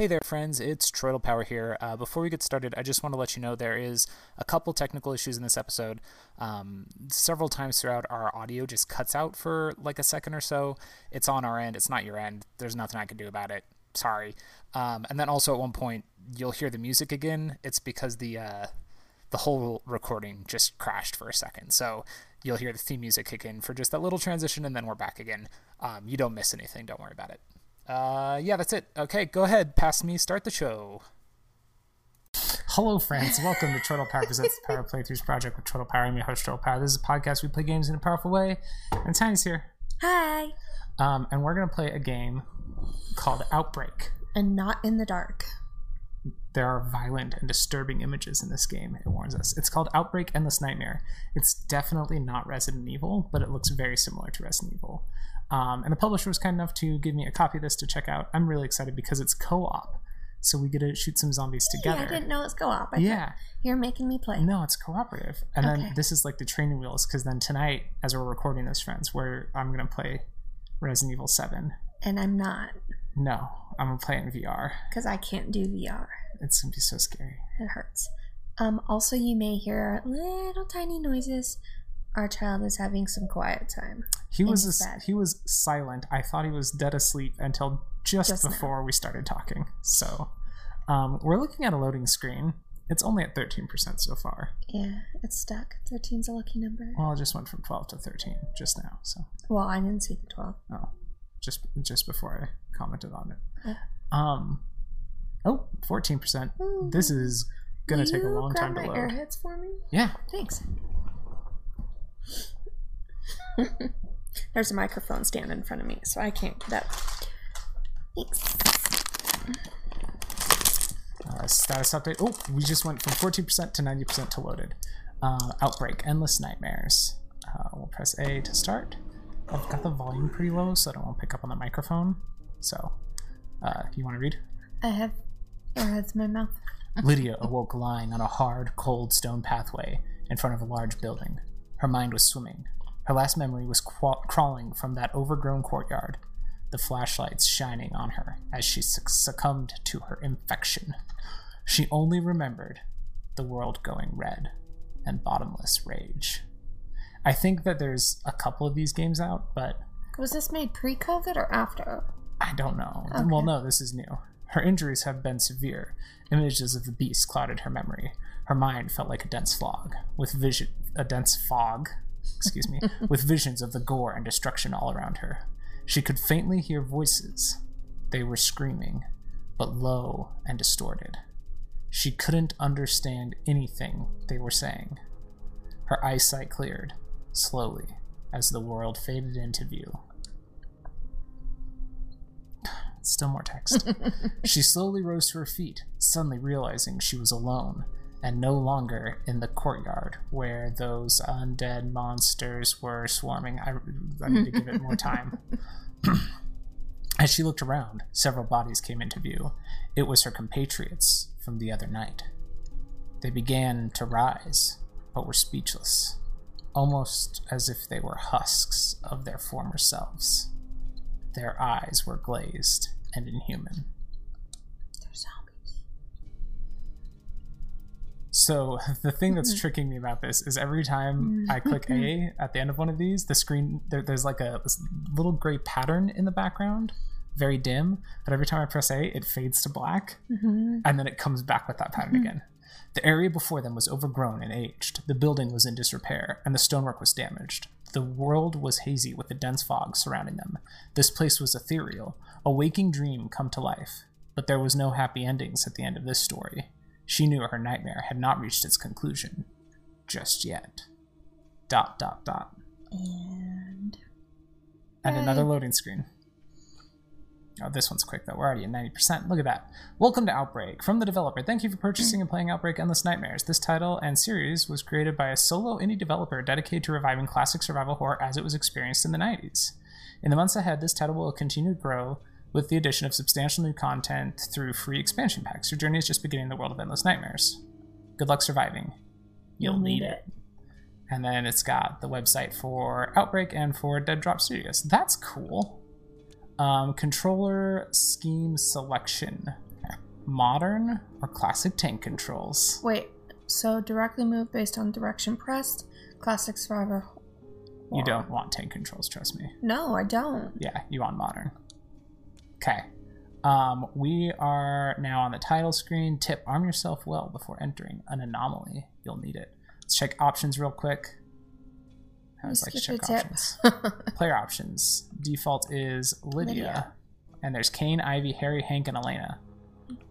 Hey there, friends. It's Turtle Power here. Uh, before we get started, I just want to let you know there is a couple technical issues in this episode. Um, several times throughout, our audio just cuts out for like a second or so. It's on our end. It's not your end. There's nothing I can do about it. Sorry. Um, and then also at one point, you'll hear the music again. It's because the uh, the whole recording just crashed for a second. So you'll hear the theme music kick in for just that little transition, and then we're back again. Um, you don't miss anything. Don't worry about it. Uh, yeah, that's it. Okay, go ahead. Pass me. Start the show. Hello, friends. Welcome to Turtle Power Presents the Power Playthroughs Project with Turtle Power. I'm your host, Turtle Power. This is a podcast we play games in a powerful way. And Tiny's here. Hi. Um, and we're going to play a game called Outbreak. And not in the dark. There are violent and disturbing images in this game, it warns us. It's called Outbreak Endless Nightmare. It's definitely not Resident Evil, but it looks very similar to Resident Evil. Um, and the publisher was kind enough to give me a copy of this to check out. I'm really excited because it's co op. So we get to shoot some zombies together. Yeah, I didn't know it was co-op. I Yeah. You're making me play. No, it's cooperative. And Okay. then this is like the training wheels because then tonight, as we're recording this, friends, where I'm going to play Resident Evil 7. And I'm not No, I'm going to play it in VR. because I can't do VR. It's going to be so scary. It hurts. Um, also, you may hear little tiny noises. Our child is having some quiet time. He was bed. he was silent. I thought he was dead asleep until just, Just now. before we started talking. So, um, we're looking at a loading screen. It's only at 13% so far. Yeah, it's stuck. 13's a lucky number. Well, it just went from 12 to 13 just now. So, Well, I didn't see the 12. oh, just just before I commented on it. Oh. Um, oh, 14%. This is gonna take a long time to my load. airheads for me? Yeah. Thanks. There's a microphone stand in front of me, so I can't get up. Thanks. Uh, status update. Oh, we just went from 14% to 90% to loaded. Uh, Outbreak, Endless Nightmares. Uh, we'll press A to start. I've got the volume pretty low, so I don't want to pick up on the microphone. So, uh, you want to read? I have airheads in my mouth. Lydia awoke lying on a hard, cold stone pathway in front of a large building. Her mind was swimming. Her last memory was crawling from that overgrown courtyard, the flashlights shining on her as she suc- succumbed to her infection. She only remembered the world going red and bottomless rage. I think that there's a couple of these games out, but Was this made pre-COVID or after? I don't know. Okay. Well, no, this is new. Her injuries have been severe. Images of the beast clouded her memory. Her mind felt like a dense fog, with vision a dense fog, excuse me, with visions of the gore and destruction all around her. She could faintly hear voices. They were screaming, but low and distorted. She couldn't understand anything they were saying. Her eyesight cleared, slowly, as the world faded into view. Still more text. she slowly rose to her feet, suddenly realizing she was alone and no longer in the courtyard where those undead monsters were swarming. I, I need to give it more time. As she looked around, several bodies came into view. It was her compatriots from the other night. They began to rise, but were speechless, almost as if they were husks of their former selves. Their eyes were glazed and inhuman. So the thing that's mm-hmm. tricking me about this is every time I mm-hmm. click A mm-hmm. at the end of one of these, the screen there, there's like a this little gray pattern in the background, very dim. But every time I press A, it fades to black, Mm-hmm. and then it comes back with that pattern again. The area before them was overgrown and aged. The building was in disrepair, and the stonework was damaged. The world was hazy with a dense fog surrounding them. This place was ethereal, a waking dream come to life. But there was no happy endings at the end of this story. She knew her nightmare had not reached its conclusion. Just yet. Dot, dot, dot. And And another loading screen. Oh, this one's quick though. We're already at 90%. Look at that. Welcome to Outbreak. From the developer, thank you for purchasing and playing Outbreak Endless Nightmares. This title and series was created by a solo indie developer dedicated to reviving classic survival horror as it was experienced in the 90s. In the months ahead, this title will continue to grow with the addition of substantial new content through free expansion packs. Your journey is just beginning in the world of Endless Nightmares. Good luck surviving. You'll, need it. And then it's got the website for Outbreak and for Dead Drop Studios. That's cool. Um, controller scheme selection. modern or classic tank controls? Wait, so directly move based on direction pressed. Classic Survivor. You don't want tank controls, trust me. No, I don't. Yeah, you want modern. Okay. Um, we are now on the title screen. Tip: Arm yourself well before entering an anomaly. You'll need it. Let's check options real quick. I always like to check options. Player options. Default is Lydia. Lydia. And there's Kane, Ivy, Harry, Hank, and Elena.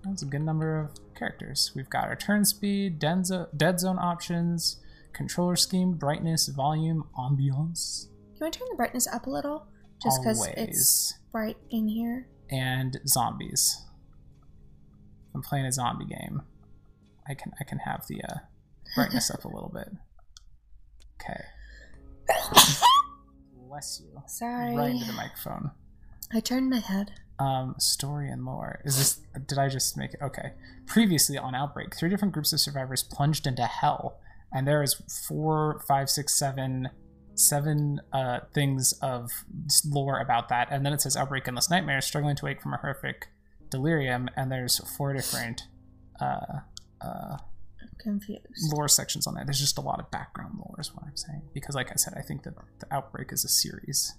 That's a good number of characters. We've got our turn speed, denzo- dead zone options, controller scheme, brightness, volume, ambiance, Can we turn the brightness up a little? Just because it's bright in here. And zombies. I'm playing a zombie game, I can I can have the uh, brightness up a little bit. Okay. Bless you. Sorry. Right into the microphone. I turned my head. Um, story and lore. Is this? Did I just make it? Okay. Previously on Outbreak, three different groups of survivors plunged into hell, and there is four, five, six, seven, seven uh, things of lore about that. And then it says Outbreak Endless Nightmares, struggling to wake from a horrific delirium, and there's four different uh, uh, Confused. lore sections on there. There's just a lot of background lore, is what I'm saying. Because, like I said, I think that the Outbreak is a series.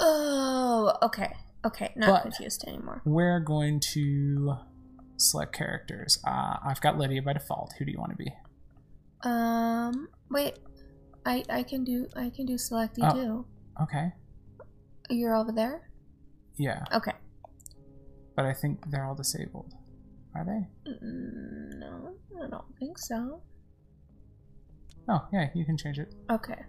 Oh, okay. Okay, not But- confused anymore. We're going to select characters. Uh, I've got Lydia by default. Who do you want to be? Um, wait. I I can do I can do selecty Oh. too. Okay. You're over there. Yeah, Okay. but I think they're all disabled. Are they? Mm, no, I don't think so. Oh, yeah, you can change it. Okay.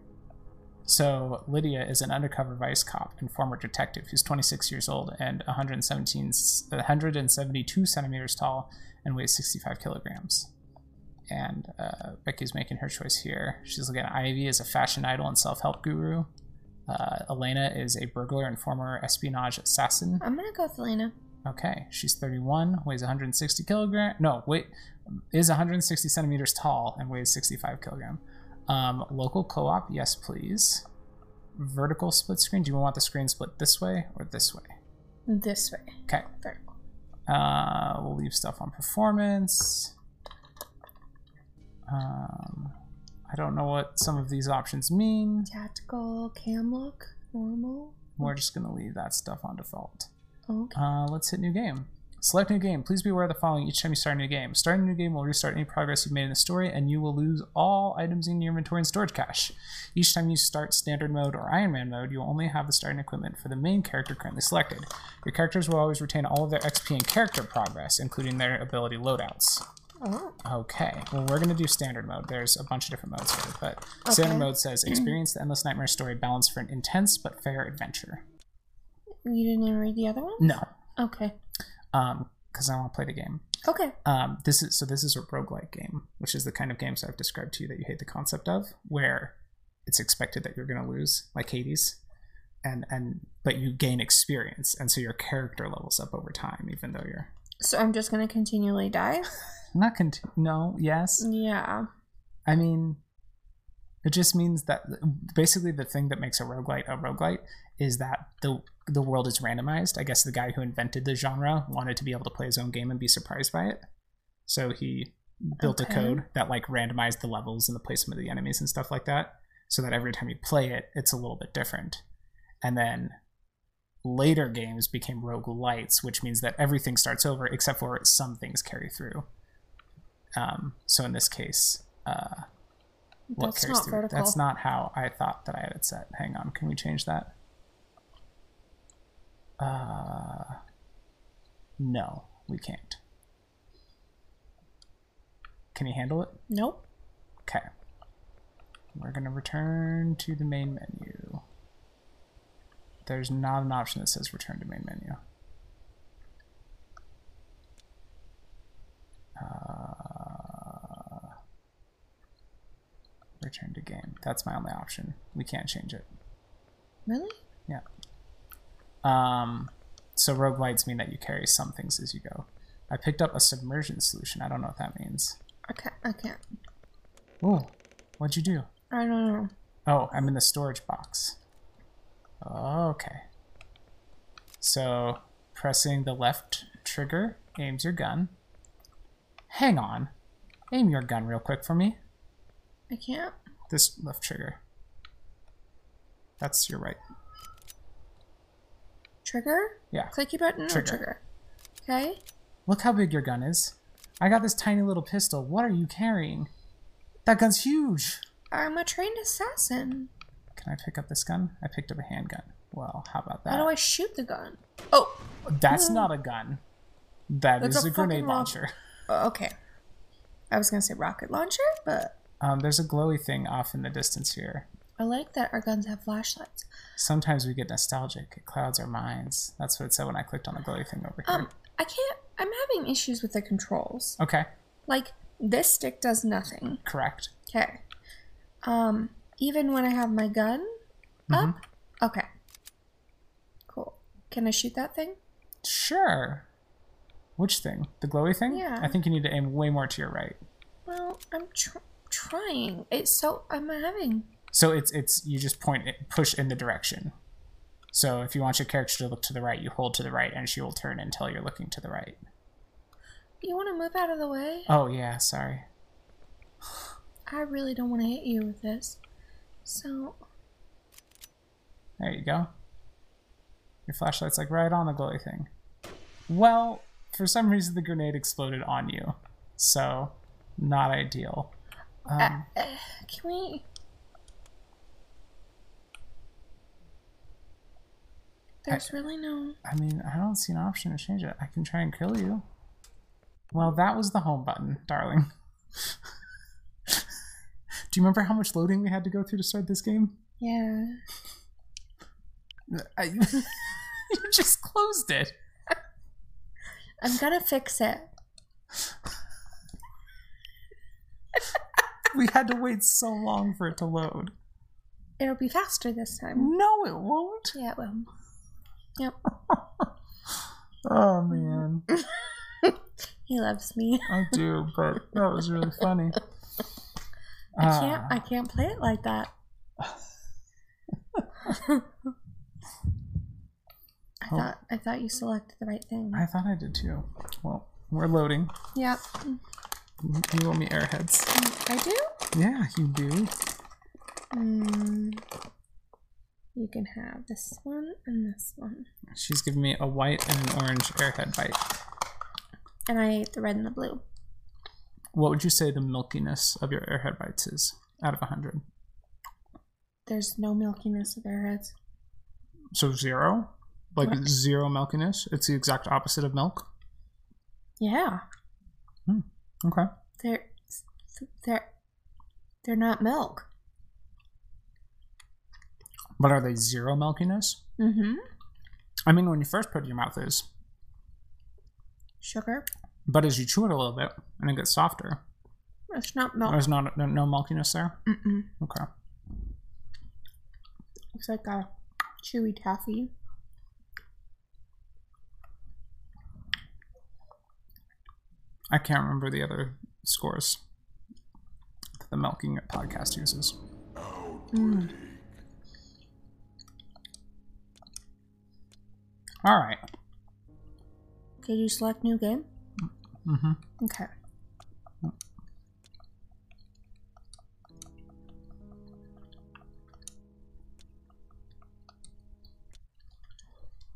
So Lydia is an undercover vice cop and former detective who's 26 years old and 117, 172 centimeters tall and weighs 65 kilograms. And uh, Becky's making her choice here. She's looking at Ivy as a fashion idol and self-help guru. Uh, Elena is a burglar and former espionage assassin. I'm gonna go with Elena. Okay, she's 31, weighs 160 kilogram. No, wait, is 160 centimeters tall and weighs 65 kilogram. Um, local co-op, yes, please. Vertical split screen. Do you want the screen split this way or this way? This way. Okay. Vertical. Uh, we'll leave stuff on performance. Um, I don't know what some of these options mean. Tactical cam look. Normal. We're just gonna leave that stuff on default. Okay. Uh, let's hit new game. Select new game. Please be aware of the following each time you start a new game. Starting a new game will restart any progress you've made in the story, and you will lose all items in your inventory and storage cache. Each time you start standard mode or Iron Man mode, you will only have the starting equipment for the main character currently selected. Your characters will always retain all of their XP and character progress, including their ability loadouts. Okay, well, we're going to do standard mode. There's a bunch of different modes here, but standard mode says experience the Endless Nightmare story balanced for an intense but fair adventure. You didn't even read the other one? No, Okay. um, because I want to play the game. Okay. Um, this is so this is a roguelike game, which is the kind of games I've described to you that you hate the concept of, where it's expected that you're going to lose, like Hades, and and but you gain experience, and so your character levels up over time, even though you're So I'm just gonna continually die? not cont- no yes Yeah. I mean, it just means that basically the thing that makes a roguelite a roguelite is that the the world is randomized. I guess the guy who invented the genre wanted to be able to play his own game and be surprised by it. So he built Okay. a code that like randomized the levels and the placement of the enemies and stuff like that so that every time you play it it's a little bit different. And then later games became roguelites, which means that everything starts over except for some things carry through. Um, so in this case, uh, what That's carries not through? vertical. That's not how I thought that I had it set. Hang on, can we change that? Uh, no, we can't. Can you handle it? Nope. Okay. We're going to return to the main menu. There's not an option that says return to main menu. Uh, return to game. That's my only option. We can't change it. Really? Yeah. Um, so roguelites mean that you carry some things as you go. I picked up a submersion solution. I don't know what that means. I can't. I can't. Oh, what'd you do? I don't know. Oh, I'm in the storage box. Okay. So, pressing the left trigger aims your gun. Hang on. Aim your gun real quick for me. I can't. This left trigger. That's your right. Trigger? Yeah. Clicky button Trigger. or trigger? Okay. Look how big your gun is. I got this tiny little pistol. What are you carrying? That gun's huge. I'm a trained assassin. Can I pick up this gun? I picked up a handgun. Well, how about that? How do I shoot the gun? Oh, That's not a gun. That That's is a a grenade rock- launcher. oh, okay. I was gonna say rocket launcher, but Um, there's a glowy thing off in the distance here. I like that our guns have flashlights. Sometimes we get nostalgic. It clouds our minds. That's what it said when I clicked on the glowy thing over here. Um, I can't. I'm having issues with the controls. okay, Like this stick does nothing. correct. Okay. Um, even when I have my gun up. Mm-hmm. Okay. Can I shoot that thing? Sure. Which thing? The glowy thing? Yeah. I think you need to aim way more to your right. Well, I'm tr- trying. It's so I'm having. So it's it's you just point it, push in the direction. So if you want your character to look to the right, you hold to the right, and she will turn until you're looking to the right. You want to move out of the way? Oh yeah, sorry. I really don't want to hit you with this. So There you go. Your flashlight's like right on the glowy thing. Well, for some reason the grenade exploded on you, so not ideal. Um, uh, can we? There's really no. I mean, I don't see an option to change it. I can try and kill you. Well, that was the home button, darling. Do you remember how much loading we had to go through to start this game? Yeah. I, you just closed it. I'm gonna fix it. We had to wait so long for it to load. It'll be faster this time. No, it won't. Yeah, it will. Yep. Oh man, He loves me. I do, but that was really funny. I can't. Ah. I can't play it like that. I Oh. thought. I thought you selected the right thing. I thought I did too. Well, we're loading. Yep. You owe me airheads. I do. Yeah, you do. Mm, you can have this one and this one, She's giving me a white and an orange airhead bite. and I ate the red and the blue. What would you say the milkiness of your airhead bites is out of a 100? There's no milkiness of airheads. So zero? Like zero milkiness? It's the exact opposite of milk? Yeah, Okay. they're they're they're not milk. But are they zero milkiness? Mm-hmm. I mean, when you first put it in your mouth, is Sugar. But as you chew it a little bit and it gets softer, It's not milk. there's not no, no milkiness there? Mm-mm. Okay. It's like a chewy taffy. I can't remember the other scores that the Milking podcast uses. Mm. All right. Did you select new game? Mm-hmm. Okay.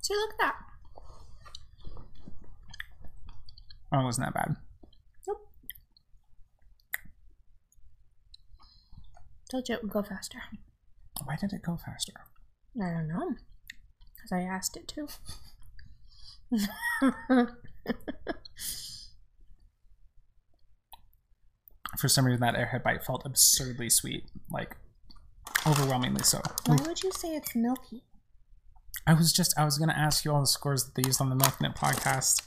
See, look at that. Oh, it wasn't that bad. Nope. Told you it would go faster. Why did it go faster? I don't know. Because I asked it to. For some reason, that airhead bite felt absurdly sweet, like overwhelmingly so. Why would you say it's milky? I was just, I was gonna ask you all the scores that they used on the Milknet podcast,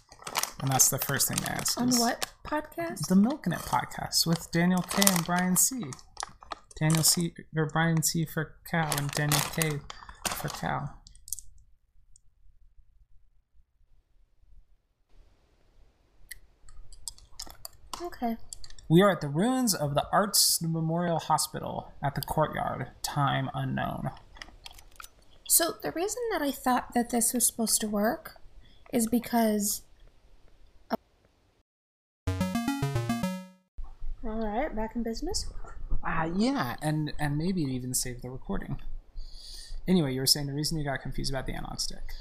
and that's the first thing they asked. On what podcast? The Milknet podcast with Daniel K and Brian C. Daniel C or Brian C for cow and Daniel K for cow. Okay. We are at the ruins of the Arts Memorial Hospital at the courtyard. Time unknown. So the reason that I thought that this was supposed to work is because back in business. Uh, yeah, and and maybe even save the recording. Anyway, you were saying the reason you got confused about the analog stick.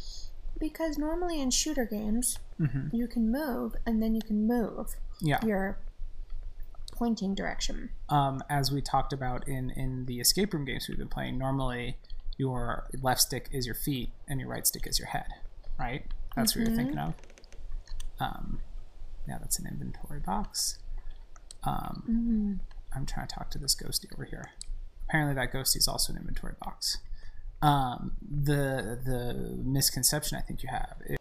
Because normally in shooter games, Mm-hmm. you can move and then you can move Yeah. your pointing direction. Um, as we talked about in in the escape room games we've been playing, normally your left stick is your feet and your right stick is your head. Right? That's what you're thinking of. Um, yeah, that's an inventory box. Um, Mm. I'm trying to talk to this ghosty over here. Apparently, that ghosty is also an inventory box. Um, the the misconception I think you have is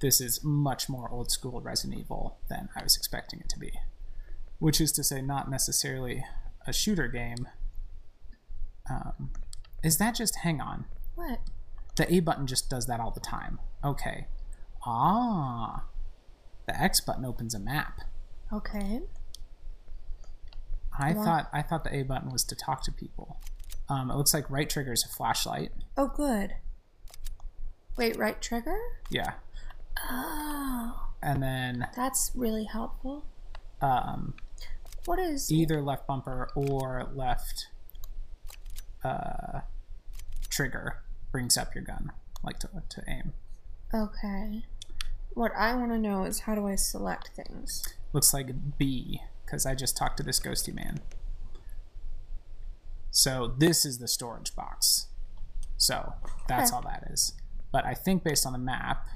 this is much more old school Resident Evil than I was expecting it to be, which is to say, not necessarily a shooter game. Um, is that just hang on? What? The A button just does that all the time. Okay. Ah, the X button opens a map. Okay. I thought I thought the A button was to talk to people. Um, it looks like right trigger is a flashlight. Oh, good. Wait, right trigger? Yeah, Oh, and then that's really helpful. um, What is. either left bumper or left uh, trigger brings up your gun, like to to aim. Okay. What I want to know is how do I select things? Looks like B because I just talked to this ghosty man. So this is the storage box. So that's Okay. all that is. But I think based on the map,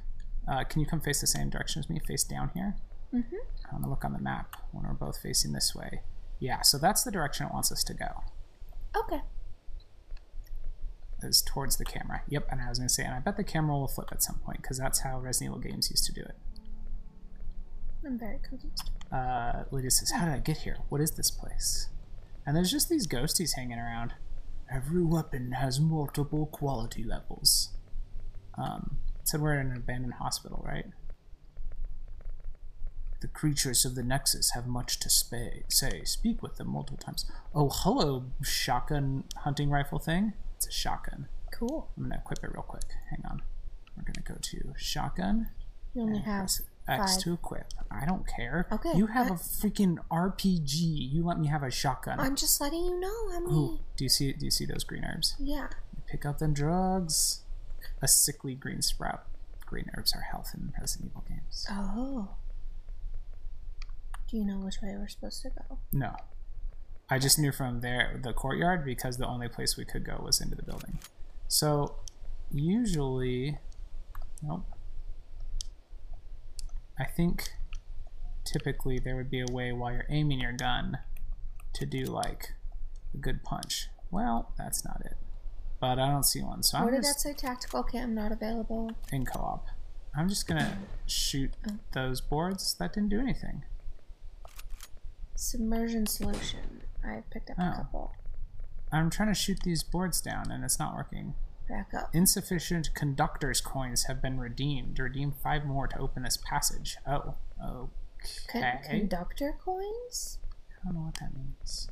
uh, can you come face the same direction as me? Face down here. Mm-hmm. I'm going to look on the map when we're both facing this way. Yeah, so that's the direction it wants us to go. Okay. Is towards the camera. Yep, and I was gonna say, and I bet the camera will flip at some point because that's how Resident Evil games used to do it. I'm very confused. uh, Lydia says, How did I get here? What is this place? And there's just these ghosties hanging around. Every weapon has multiple quality levels. Um, said we're in an abandoned hospital, right? The creatures of the Nexus have much to say. Speak with them multiple times. Oh, hello, shotgun hunting rifle thing. It's a shotgun. Cool. I'm gonna equip it real quick. Hang on. We're gonna go to shotgun. You only have X five. to equip. I don't care. Okay, You have a freaking RPG. You let me have a shotgun. I'm just letting you know many. Ooh, do you see? Do you see those green herbs? Yeah. Pick up them drugs. A sickly green sprout. Green herbs are health in Resident Evil games. Oh. Do you know which way we're supposed to go? No, I just knew from there the courtyard because the only place we could go was into the building. So usually, nope. I think typically there would be a way while you're aiming your gun to do like a good punch. Well, that's not it. But I don't see one, so I'm What did that say? Tactical cam not available. in co-op. I'm just gonna shoot Oh. those boards. That didn't do anything. Submersion solution. I picked up Oh. a couple. I'm trying to shoot these boards down, and it's not working. Back up. Insufficient conductor's coins have been redeemed. Redeem five more to open this passage. Oh, Con- okay. conductor coins? I don't know what that means.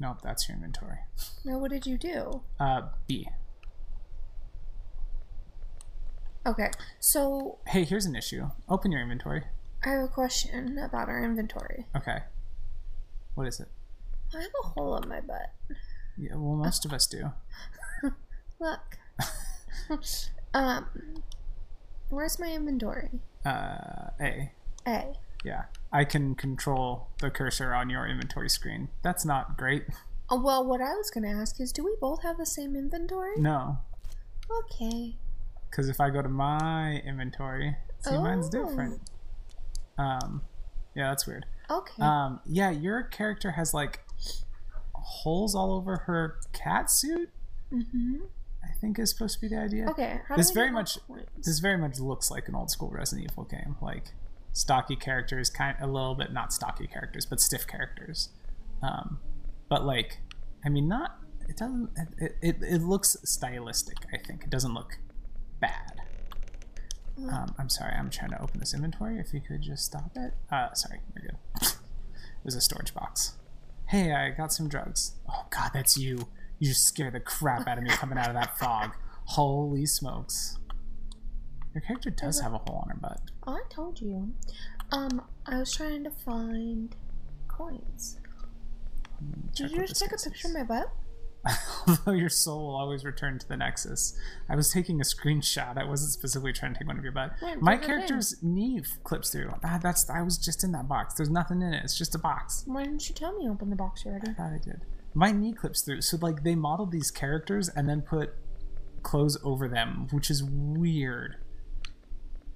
Nope, that's your inventory. No, what did you do? Uh, B. Okay, so Hey, here's an issue. Open your inventory. I have a question about our inventory. Okay. What is it? I have a hole in my butt. Yeah, well, most of us do. Look. um, where's my inventory? Uh, A. A. Yeah. I can control the cursor on your inventory screen. That's not great. Oh, well, what I was going to ask is do we both have the same inventory? No. Okay. Because if I go to my inventory, see, mine's Oh. different. Um, yeah, that's weird. Okay. Um, yeah, your character has like holes all over her cat suit. mm-hmm. I think is supposed to be the idea. Okay. This very much-? This very much looks like an old school Resident Evil game, like stocky characters, kind a little bit not stocky characters, but stiff characters. Um, but like, I mean, not it doesn't. It, it, it looks stylistic. I think it doesn't look bad. Um, I'm sorry, I'm trying to open this inventory. If you could just stop it. Uh, sorry, you're good. it was a storage box. Hey, I got some drugs. Oh God, that's you. You just scared the crap out of me coming out of that fog. Holy smokes. Your character does have a hole on her butt. I told you. Um, I was trying to find coins. Did you just take a picture of my butt? Although your soul will always return to the Nexus. I was taking a screenshot. I wasn't specifically trying to take one of your butt. Wait, My in. character's knee clips through. Ah, that's. I was just in that box. There's nothing in it. It's just a box. Why didn't you tell me you opened the box already? I thought I did. My knee clips through. So like they modeled these characters and then put clothes over them, which is weird.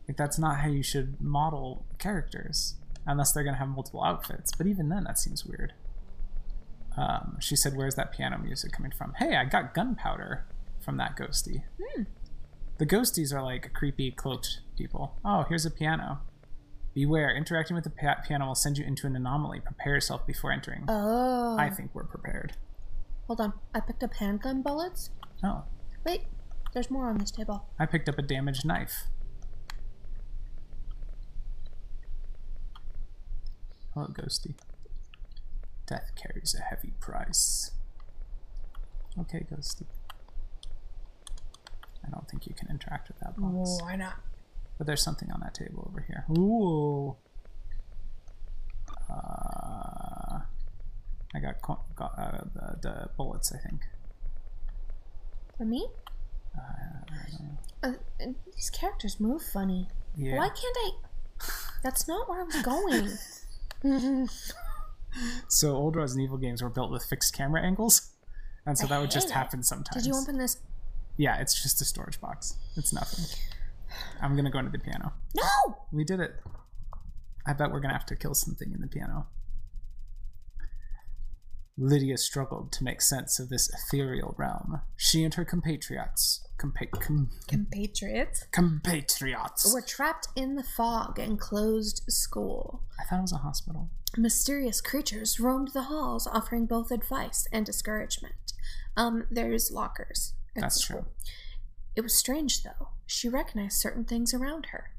Like that's not how you should model characters, unless they're gonna have multiple outfits. But even then, that seems weird. Um, she said, "Where's that piano music coming from?" Hey, I got gunpowder from that ghosty. The ghosties are like creepy cloaked people. Oh, here's a piano. Beware, interacting with the pa- piano will send you into an anomaly. Prepare yourself before entering. Oh. I think we're prepared. Hold on. I picked up handgun bullets. Oh, Wait, there's more on this table. I picked up a damaged knife. Hello, Ghosty. Death carries a heavy price. Okay, Ghosty. I don't think you can interact with that box. Why not? But there's something on that table over here. Ooh. Uh, I got, got uh, the, the bullets, I think. For me? Uh, and these characters move funny. Yeah. Why can't I? That's not where I was going. So old Resident Evil games were built with fixed camera angles, and so I that would just it. happen sometimes. Did you open this? Yeah, it's just a storage box. It's nothing. I'm gonna go into the piano. No! We did it. I bet we're gonna have to kill something in the piano. Lydia struggled to make sense of this ethereal realm. She and her compatriots, compa- com- Compatriots. compatriots. Were trapped in the fog and closed school. I thought it was a hospital. Mysterious creatures roamed the halls, offering both advice and discouragement. Um, there's lockers. at That's true. It was strange, though. She recognized certain things around her.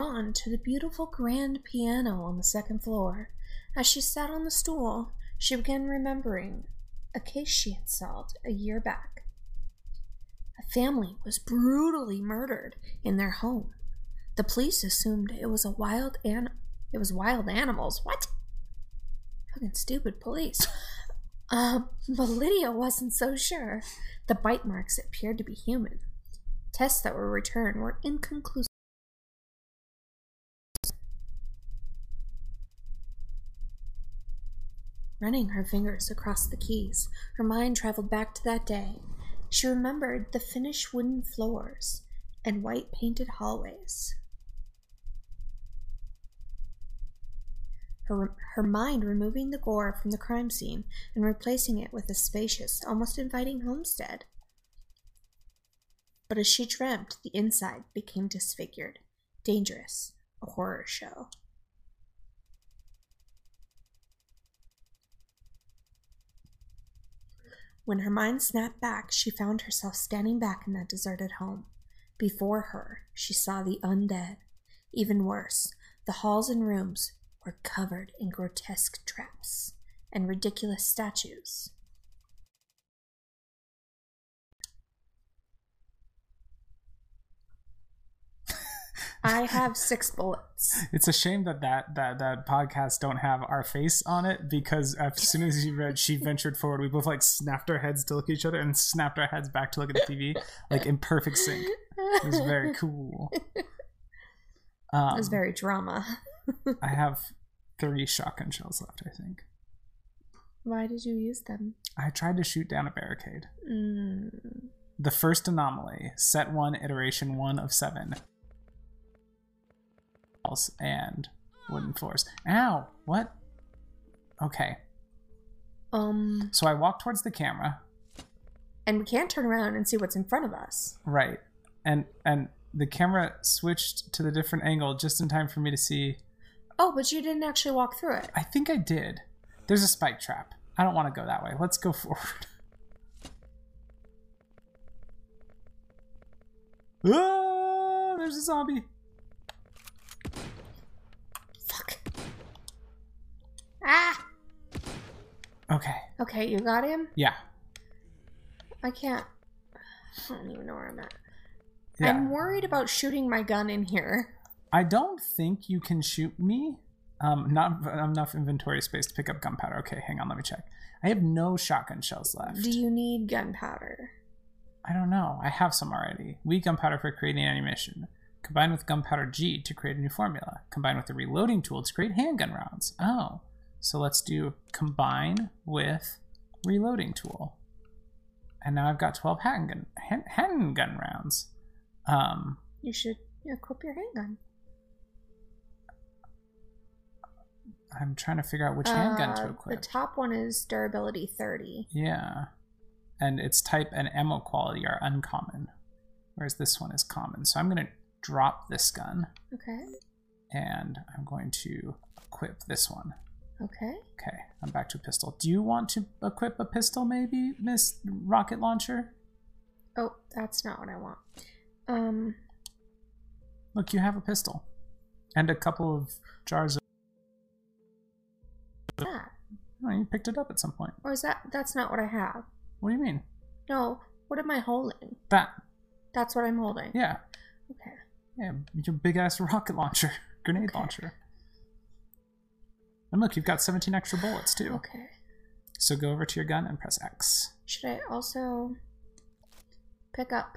On to the beautiful grand piano on the second floor. As she sat on the stool, she began remembering a case she had solved a year back. A family was brutally murdered in their home. The police assumed it was a wild an it was wild animals. What? Fucking stupid police. Um, but Lydia wasn't so sure. The bite marks appeared to be human. Tests that were returned were inconclusive. Running her fingers across the keys, her mind traveled back to that day. She remembered the finished wooden floors and white painted hallways. Her, her mind removing the gore from the crime scene and replacing it with a spacious, almost inviting homestead. But as she dreamt, the inside became disfigured, dangerous, a horror show. When her mind snapped back, she found herself standing back in that deserted home. Before her, she saw the undead. Even worse, the halls and rooms were covered in grotesque traps and ridiculous statues. I have six bullets. It's a shame that that that that podcast don't have our face on it because as soon as she read, she ventured forward. We both like snapped our heads to look at each other and snapped our heads back to look at the TV, like in perfect sync. It was very cool. Um, it was very drama. I have three shotgun shells left. I think Why did you use them? I tried to shoot down a barricade. Mm. The first anomaly, set one, iteration one of seven. And wooden floors. Ow! What? Okay. Um, So I walk towards the camera, and we can't turn around and see what's in front of us. right, and and the camera switched to the different angle just in time for me to see. Oh, but you didn't actually walk through it. I think I did. There's a spike trap. I don't want to go that way. Let's go forward. Ah, there's a zombie. Ah! Okay. Okay, you got him? Yeah. I can't. I don't even know where I'm at. Yeah. I'm worried about shooting my gun in here. I don't think you can shoot me. Um, not enough inventory space to pick up gunpowder. Okay, hang on, let me check. I have no shotgun shells left. Do you need gunpowder? I don't know. I have some already. Weak gunpowder for creating ammunition. Combined with gunpowder G to create a new formula. Combined with the reloading tool to create handgun rounds. Oh, so let's do combine with reloading tool. And now I've got 12 handgun, hand, handgun rounds. Um, You should equip your handgun. I'm trying to figure out which handgun to Uh, equip. The top one is durability 30. Yeah. And its type and ammo quality are uncommon, whereas this one is common. So I'm going to drop this gun Okay. and I'm going to equip this one. Okay. Okay, I'm back to a pistol. Do you want to equip a pistol, maybe, Miss Rocket Launcher? Oh, that's not what I want. Um, Look, you have a pistol and a couple of jars of. that. Oh, you picked it up at some point. Or is that? That's not what I have. What do you mean? No. What am I holding? That. That's what I'm holding. Yeah. Okay. Yeah, your big ass rocket launcher, grenade Okay. launcher. And look, you've got 17 extra bullets too. Okay. So go over to your gun and press X. Should I also pick up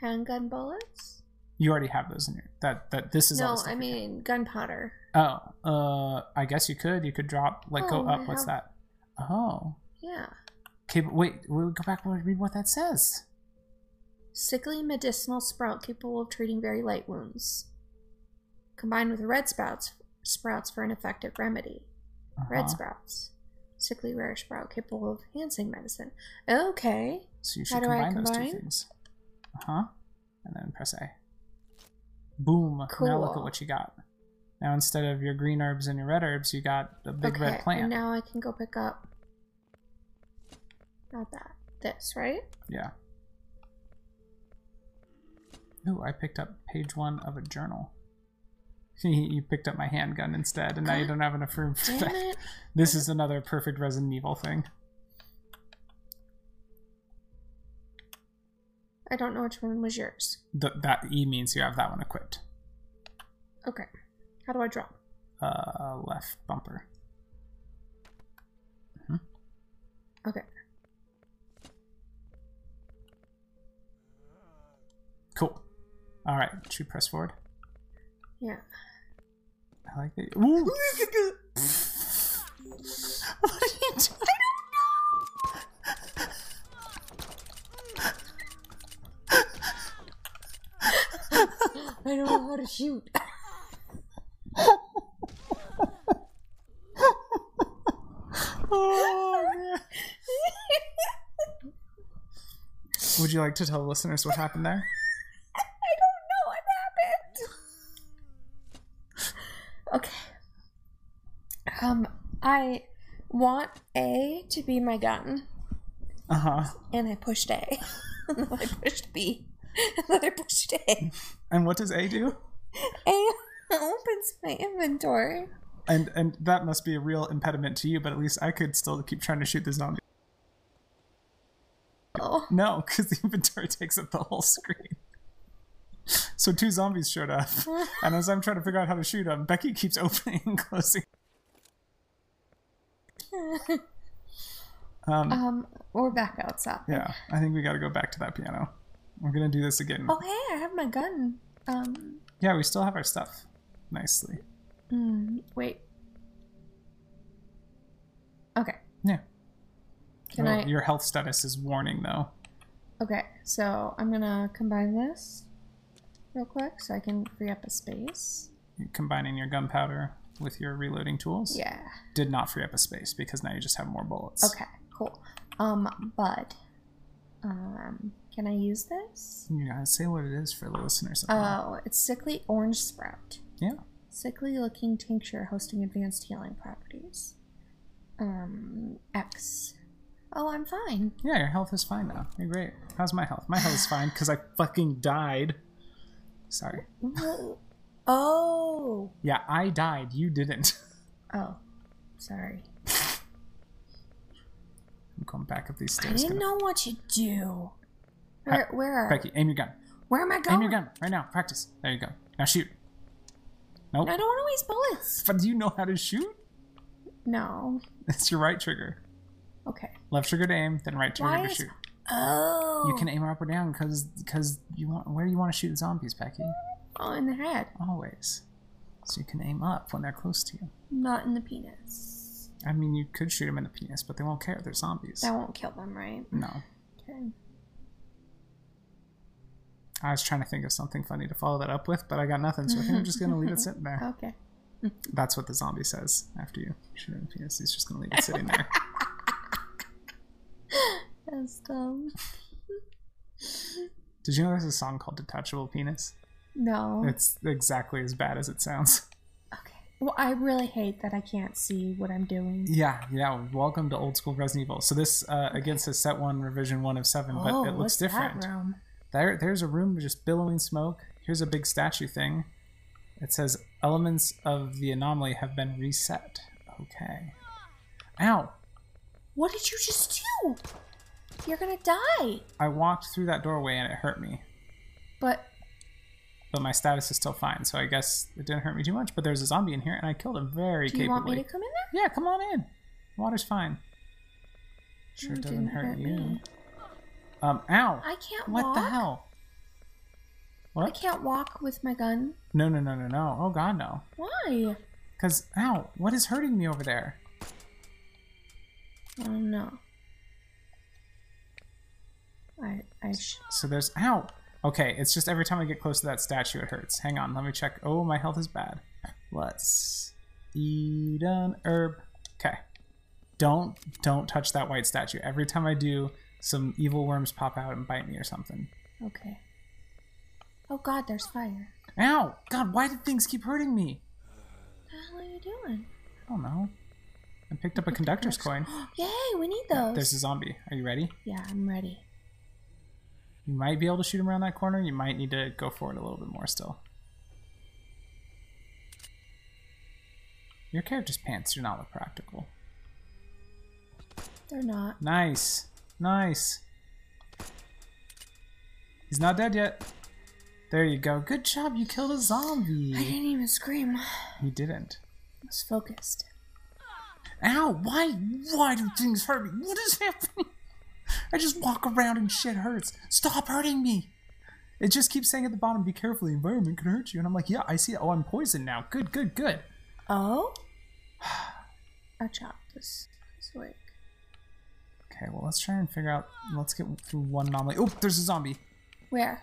handgun bullets? You already have those in your that that this is no, I mean gunpowder. Oh, uh, I guess you could. You could drop like go Oh, up. I What's have- that? Oh, Yeah. okay. But wait, we'll go back and read what that says. Sickly medicinal sprout capable of treating very light wounds. Combined with red sprouts sprouts for an effective remedy. Red Uh-huh. sprouts. Sickly rare sprout capable of enhancing medicine. Okay. So you How should do I combine those two things. Uh huh. And then press A. Boom. Cool. Now look at what you got. Now instead of your green herbs and your red herbs, you got a big okay. red plant. And now I can go pick up not that. This, right? Yeah. Ooh, I picked up page one of a journal. you picked up my handgun instead, and now you don't have enough room for Damn that. it. This is another perfect Resident Evil thing. I don't know which one was yours. Th- that E means you have that one equipped. Okay. How do I drop? Uh, left bumper. Okay. Cool. All right, should we press forward? Yeah. I like that. Ooh. what are you doing? I don't know how to shoot. Oh. Would you like to tell the listeners what happened there? I don't know what happened. Okay. Um, I want A to be my gun, Uh huh. and I pushed A. and then I pushed B. And then I pushed A. And what does A do? A opens my inventory. And and that must be a real impediment to you, but at least I could still keep trying to shoot the zombie. Oh, No, because the inventory takes up the whole screen. So two zombies showed up, and as I'm trying to figure out how to shoot them, Becky keeps opening and closing. Um, um, we're back outside. yeah, I think we got to go back to that piano. We're gonna do this again. Oh, hey, I have my gun. Um, Yeah, we still have our stuff nicely. mm, wait. Okay. Yeah. Can Well, I? Your health status is warning though. Okay, so I'm gonna combine this real quick so I can free up a space. You're combining your gunpowder with your reloading tools Yeah. did not free up a space because now you just have more bullets. Okay, cool. Um, but um, can I use this? You gotta say what it is for the listeners. Oh, it's sickly orange sprout. yeah. Sickly looking tincture hosting advanced healing properties. Um, X. Oh, I'm fine. Yeah, your health is fine now. You're great. How's my health? My health is fine because I fucking died. Sorry. Oh. Yeah, I died. You didn't. Oh. Sorry. I'm going back up these stairs. I didn't Gonna- know what to do. Where, where, Becky, aim your gun. where am I going? Aim your gun right now. Practice. There you go. Now shoot. Nope. I don't want to waste bullets. But do you know how to shoot? No. It's your right trigger. Okay. Left trigger to aim, then right trigger Why to shoot. Oh. You can aim her up or down because because you want where do you want to shoot the zombies, Becky? Oh, in the head, Always. So you can aim up when they're close to you. not in the penis. I mean, you could shoot them in the penis, but they won't care. They're zombies. That won't kill them, right? No. Okay. I was trying to think of something funny to follow that up with, but I got nothing, so I think I'm just gonna leave it sitting there. Okay. That's what the zombie says after you shoot him in the penis. He's just gonna leave it sitting there. That's dumb. Did you know there's a song called Detachable Penis? No. It's exactly as bad as it sounds. Okay. Well, I really hate that I can't see what I'm doing. Yeah, yeah. Welcome to old school Resident Evil. So this uh, again says set one, revision one of seven, but oh, it looks what's different. That room? There, there's a room just billowing smoke. Here's a big statue thing. It says elements of the anomaly have been reset. Okay. Ow! What did you just do? You're gonna die. I walked through that doorway and it hurt me, But but my status is still fine. So I guess it didn't hurt me too much. But there's a zombie in here, and I killed him very do you capably. want me to come in there? Yeah, come on in. Water's fine. Sure It doesn't didn't hurt, hurt you. me. Um, ow! I can't walk what walk. the hell? I can't walk with my gun. No, no, no, no, no. Oh god, no. Why? Cause ow, what is hurting me over there? Don't know. I I sh- So there's ow. Okay, it's just every time I get close to that statue, it hurts. Hang on, let me check. Oh, my health is bad. Let's eat an herb. Okay. Don't don't touch that white statue. Every time I do, some evil worms pop out and bite me or something. okay. Oh God, there's fire. Ow! God, why did things keep hurting me? What the hell are you doing? I don't know. I picked up a conductor's coin. Yay, we need those. There's a zombie. Are you ready? Yeah, I'm ready. You might be able to shoot him around that corner. You might need to go forward a little bit more still. Your character's pants do not look practical. They're not. Nice. Nice. He's not dead yet. There you go. Good job. You killed a zombie. I didn't even scream. I He didn't. was focused. Ow! Why? Why do things hurt me? What is happening? I just walk around and shit hurts. Stop hurting me. It just keeps saying at the bottom, "Be careful. The environment can hurt you." And I'm like, "Yeah, I see it. Oh, I'm poisoned now. Good, good, good." Oh? I chopped this this week. Okay, well, let's try and figure out. Let's get through one anomaly. Oh, there's a zombie Where?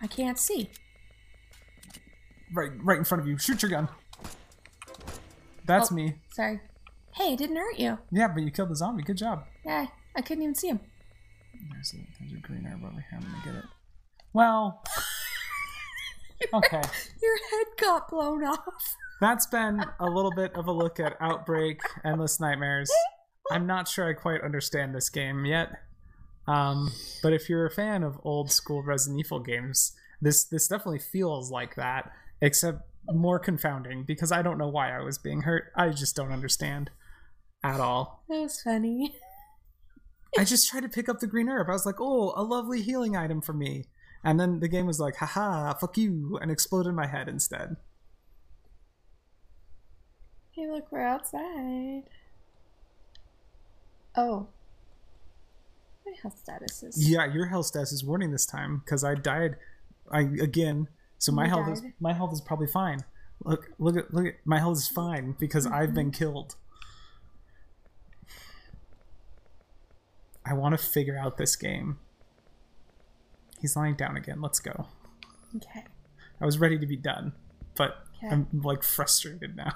I can't see. right, right in front of you. Shoot your gun. That's Oh. me. Sorry. Hey, it didn't hurt you. Yeah, but you killed the zombie. Good job. Yeah, I couldn't even see him. There's a, there's a green herb over here. I'm gonna get it. Well, okay. Your head got blown off. That's been a little bit of a look at Outbreak Endless Nightmares. I'm not sure I quite understand this game yet. Um, but if you're a fan of old school Resident Evil games, this this definitely feels like that, except more confounding because I don't know why I was being hurt. I just don't understand at all. That was funny. I just tried to pick up the green herb. I was like, "Oh, a lovely healing item for me." And then the game was like, "Haha, fuck you," and exploded in my head instead. Hey, look, we're outside. Oh. My health status is. Yeah, your health status is warning this time because I died. I again, so my You health is my health is probably fine. Look, look at look at my health is fine because mm-hmm. I've been killed. I want to figure out this game. He's lying down again. Let's go. Okay. I was ready to be done, but Okay. I'm like frustrated now.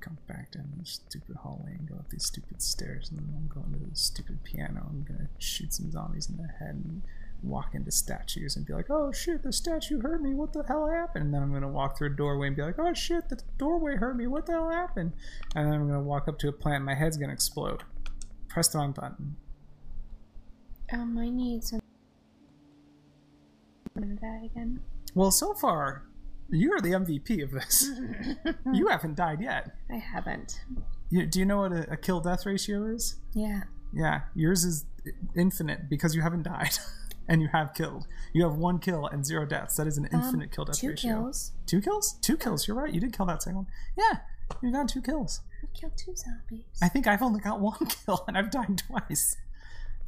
Come back down this stupid hallway and go up these stupid stairs, and then I'm going to the stupid piano. I'm gonna shoot some zombies in the head and walk into statues and be like, "Oh shit, the statue hurt me. What the hell happened?" And then I'm gonna walk through a doorway and be like, "Oh shit, the doorway hurt me. What the hell happened?" And then I'm gonna walk up to a plant. And my head's gonna explode. Press the wrong button. Um, I need some. Die again. Well, so far, you're the MVP of this. you haven't died yet. I haven't. You, do you know what a, a kill death ratio is? Yeah. Yeah, yours is infinite because you haven't died and you have killed. You have one kill and zero deaths. That is an Um, infinite kill death two ratio. kills. Two kills? Two kills. You're right. You did kill that second one. Yeah, you got two kills. I've killed two zombies. I think I've only got one kill and I've died twice.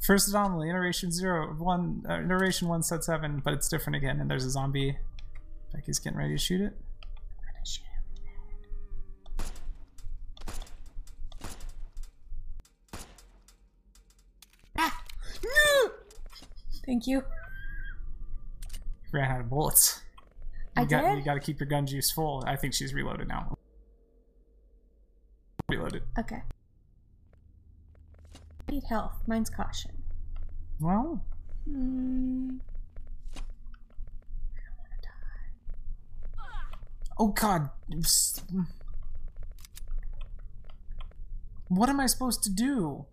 First anomaly, iteration zero, one, uh, iteration one set seven, but it's different again. And there's a zombie. Becky's getting ready to shoot it. I'm gonna shoot him. Ah! No! Thank you. Ran out of bullets. You I got, did? You got to keep your gun juice full. I think she's reloaded now. Reloaded. Okay. I need health. Mine's caution. Well, Mm, oh god. What am I supposed to do?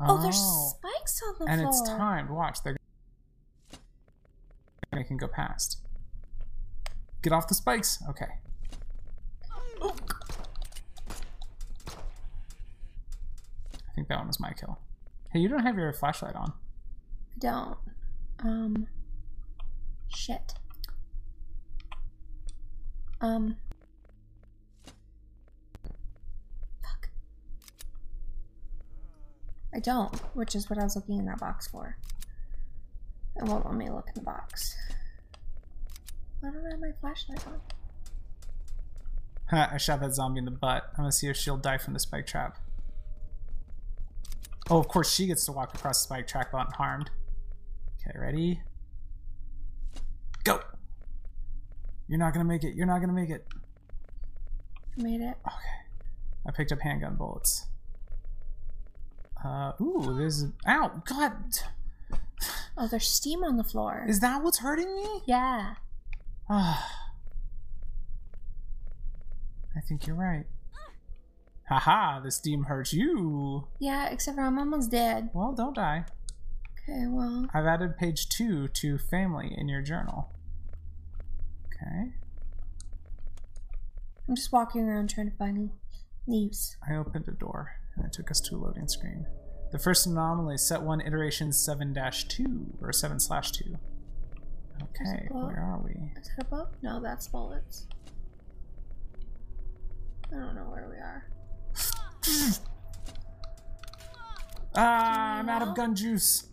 oh, there's spikes on the and floor. And it's timed. Watch, they're they can go past. Get off the spikes. Okay. I think that one was my kill. Hey, you don't have your flashlight on. I don't. Um. Shit. Um. Fuck. I don't, which is what I was looking in that box for. It won't let me look in the box. I don't have my flashlight on. Ha, I shot that zombie in the butt. I'm gonna see if she'll die from the spike trap. Oh, of course she gets to walk across the spike trap unharmed. Okay, ready? Go! You're not gonna make it. You're not gonna make it. I made it. Okay. I picked up handgun bullets. Uh, ooh, there's. Ow! God! Oh, there's steam on the floor. Is that what's hurting me? yeah. Ah. I think you're right. Haha, the steam hurts you. Yeah, except for I'm almost dead. Well, don't die. Okay, well. I've added page two to family in your journal. Okay. I'm just walking around trying to find leaves. I opened a door and it took us to a loading screen. The first anomaly, set one iteration 7 2 or 7 slash 2. Okay, where are we? Is that a book? No, that's bullets. I don't know where we are. Ah, I'm out of gun juice.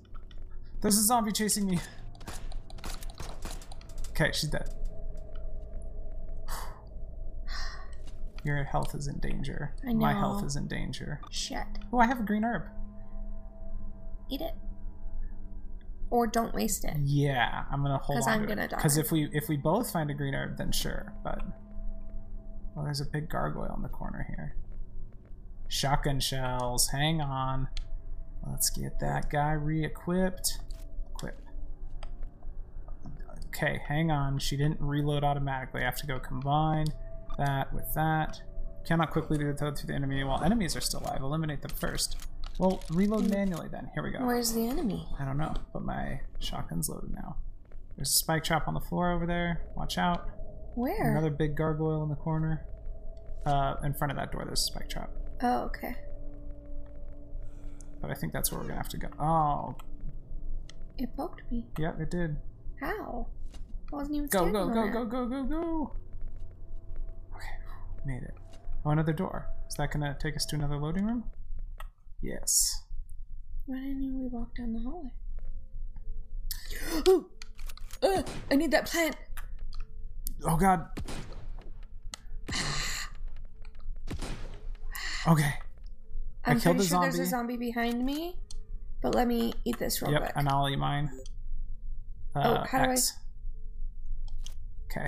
There's a zombie chasing me. Okay, she's dead. Your health is in danger. I My health is in danger. Shit. Oh, I have a green herb. Eat it. Or don't waste it. Yeah, I'm gonna hold on Because I'm gonna it. Because if we if we both find a green herb, then sure. But well, there's a big gargoyle in the corner here. Shotgun shells. Hang on. Let's get that guy re-equipped. Equip. Okay, hang on. She didn't reload automatically. I have to go combine that with that. Cannot quickly do the toad to the enemy while enemies are still alive. Eliminate them first. Well, reload manually then. Here we go. Where's the enemy? I don't know, but my shotgun's loaded now. There's a spike trap on the floor over there. Watch out. Where? Another big gargoyle in the corner. Uh, in front of that door, there's a spike trap. Oh, okay. But I think that's where we're gonna have to go. Oh, It poked me. Yeah, it did. How? I wasn't even Go, go, go, go, go, go, go. Okay, made it. Oh, another door. Is that gonna take us to another loading room? Yes. Why didn't we walk down the hallway? Ooh! Uh, I need that plant. Oh god. Okay. I I'm killed pretty the sure there's a zombie. zombie behind me. But let me eat this real Yep, quick. and I'll eat mine. Uh, Oh, how do I- X. Okay.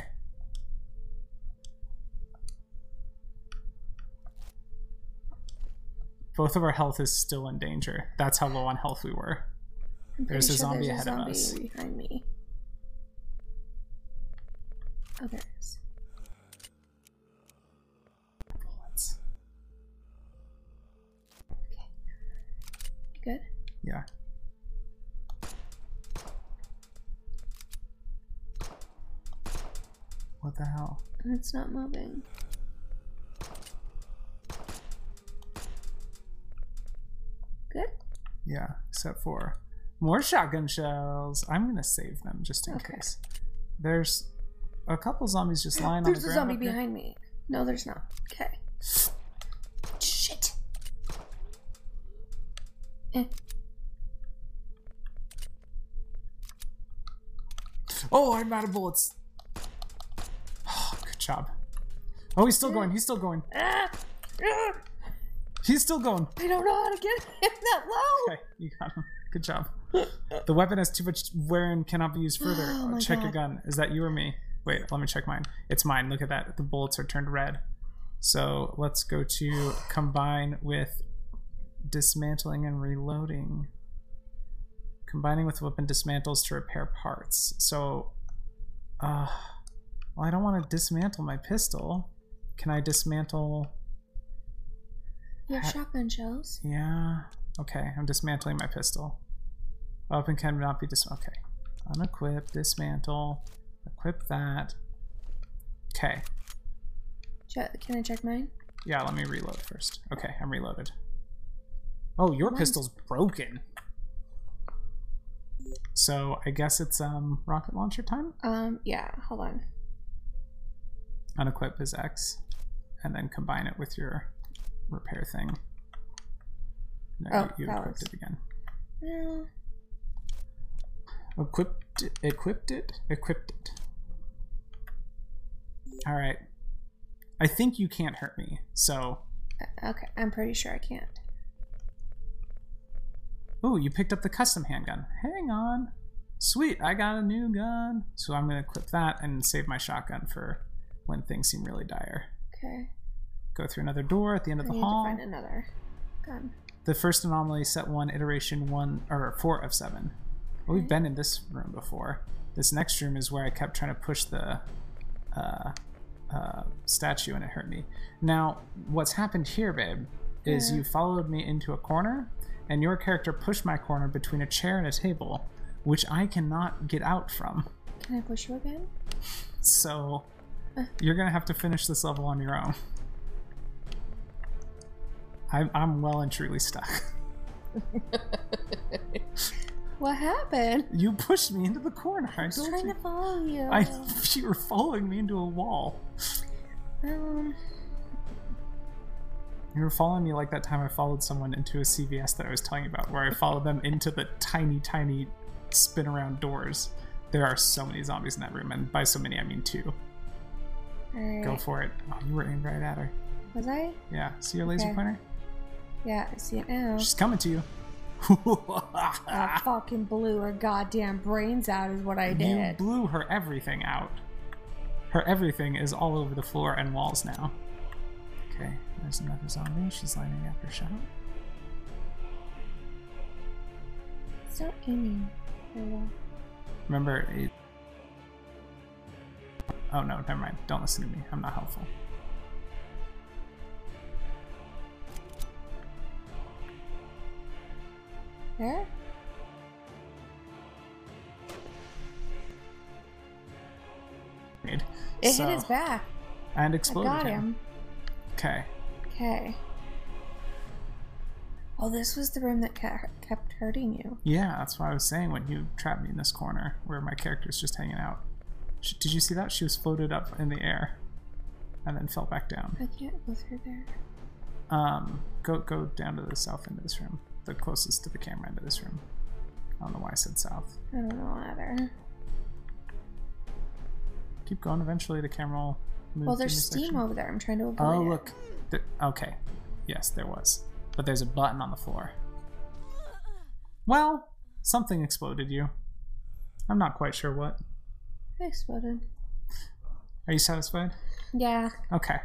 Both of our health is still in danger. That's how low on health we were. There's a zombie there's ahead of zombie us. behind me. Oh, there it is. yeah. What the hell? It's not moving. Good? Yeah, except for more shotgun shells. I'm gonna save them just in okay. case. There's a couple zombies just lying on the ground. There's a zombie behind me. No, there's not. Okay. Shit. Eh. Oh, I'm out of bullets. Oh, good job. Oh, he's still going. He's still going. He's still going. I don't know how to get him that low. Okay, you got him. Good job. The weapon has too much wear and cannot be used further. Oh check your gun. Is that you or me? Wait, let me check mine. It's mine. Look at that. The bullets are turned red. So let's go to combine with dismantling and reloading. Combining with weapon dismantles to repair parts. So, uh, well, I don't want to dismantle my pistol. Can I dismantle? Your shotgun shells. Yeah. Okay, I'm dismantling my pistol. Weapon cannot be dis. Okay. Unequip, dismantle, equip that. Okay. Can I check mine? Yeah, let me reload first. Okay, I'm reloaded. Oh, your Mine's- pistol's broken. So I guess it's um rocket launcher time. Um, yeah. Hold on. Unequip is X, and then combine it with your repair thing. No, Oh, you, you equipped it again. Well, Equipped, equipped it, equipped it. All right. I think you can't hurt me. So, uh, okay. I'm pretty sure I can't. Ooh, you picked up the custom handgun. Hang on. Sweet, I got a new gun. So I'm gonna equip that and save my shotgun for when things seem really dire. Okay. Go through another door at the end I of the need hall. to find another gun. The first anomaly, set one, iteration one or four of seven. Well, we've been in this room before. This next room is where I kept trying to push the uh, uh, statue and it hurt me. Now, what's happened here, babe, is Yeah. you followed me into a corner, and your character pushed my corner between a chair and a table, which I cannot get out from. Can I push you again? So, Uh. you're gonna have to finish this level on your own. I'm, I'm well and truly stuck. What happened? You pushed me into the corner. I I was trying you. to follow you. I you were following me into a wall. Um, You were following me like that time I followed someone into a CVS that I was telling you about, where I followed them into the tiny, tiny spin around doors. There are so many zombies in that room, and by so many I mean two. alright. Go for it. Oh, you were aimed right at her. Was I? Yeah. See your laser Okay. pointer? Yeah, I see it now. She's coming to you. I fucking blew her goddamn brains out is what I did. you blew her everything out. Her everything is all over the floor and walls now. Okay, there's another zombie. She's lining up her shot. Stop aiming. Lola. Remember, it... oh no, never mind. Don't listen to me. I'm not helpful. There? It So- hit his back. and I exploded got him. Okay. Okay. Oh, this was the room that kept hurting you. Yeah, that's what I was saying when you trapped me in this corner where my character's just hanging out. Did you see that? She was floated up in the air and then fell back down. I can't go through there. Um, go go down to the south end of this room, the closest to the camera end of this room. I don't know why I said south. I don't know either. Keep going. Eventually, the camera will. Well, there's steam section. over there. I'm trying to avoid Oh, it. look. Okay. Yes, there was. But there's a button on the floor. Well, something exploded you. I'm not quite sure what. I exploded. Are you satisfied? Yeah. Okay.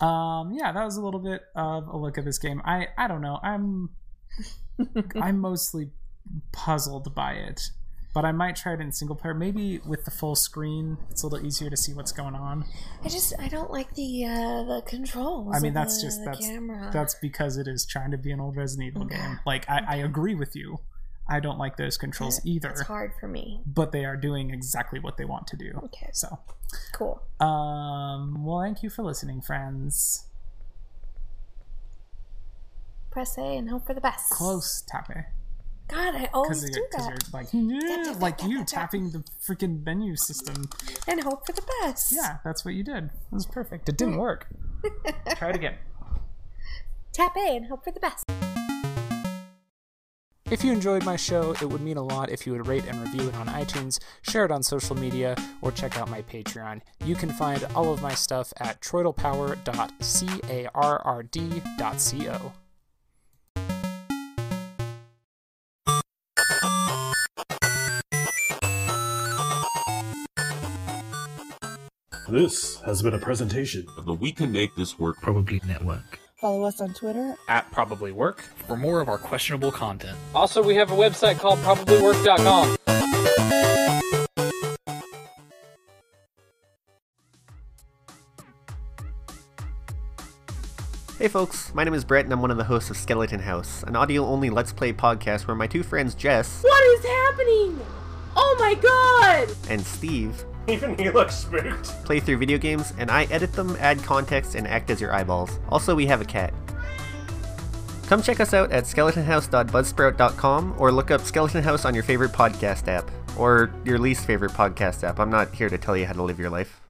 Um, yeah, that was a little bit of a look at this game. I I don't know. I'm I'm mostly puzzled by it, but I might try it in single player. Maybe with the full screen, it's a little easier to see what's going on. I just I don't like the uh the controls. I mean, that's the, just that's camera. that's because it is trying to be an old Resident Evil game. Like I, I agree with you. I don't like those controls It- either, It's hard for me. but they are doing exactly what they want to do. Okay. So, Cool. um, well, thank you for listening, friends. press A and hope for the best. Close, tap A. God, I always Because do you're, that. like, yeah, like you tap, tap. tapping the freaking menu system. And hope for the best. Yeah, that's what you did. It was perfect. It didn't work. Try it again. Tap A and hope for the best. If you enjoyed my show, it would mean a lot if you would rate and review it on iTunes, share it on social media, or check out my Patreon. You can find all of my stuff at turtlepower.carrd.co. This has been a presentation of the We Can Make This Work Probably Network. Follow us on Twitter at Probably Work. For more of our questionable content. Also, we have a website called probablywork.com. Hey folks, my name is Brett and I'm one of the hosts of Skeleton House, an audio only Let's Play podcast where my two friends Jess What is happening? Oh my god! and Steve Even he looks spooked. play through video games and I edit them, add context, and act as your eyeballs. Also, we have a cat. Come check us out at skeletonhouse.buzzsprout.com or look up Skeleton House on your favorite podcast app. Or your least favorite podcast app. I'm not here to tell you how to live your life.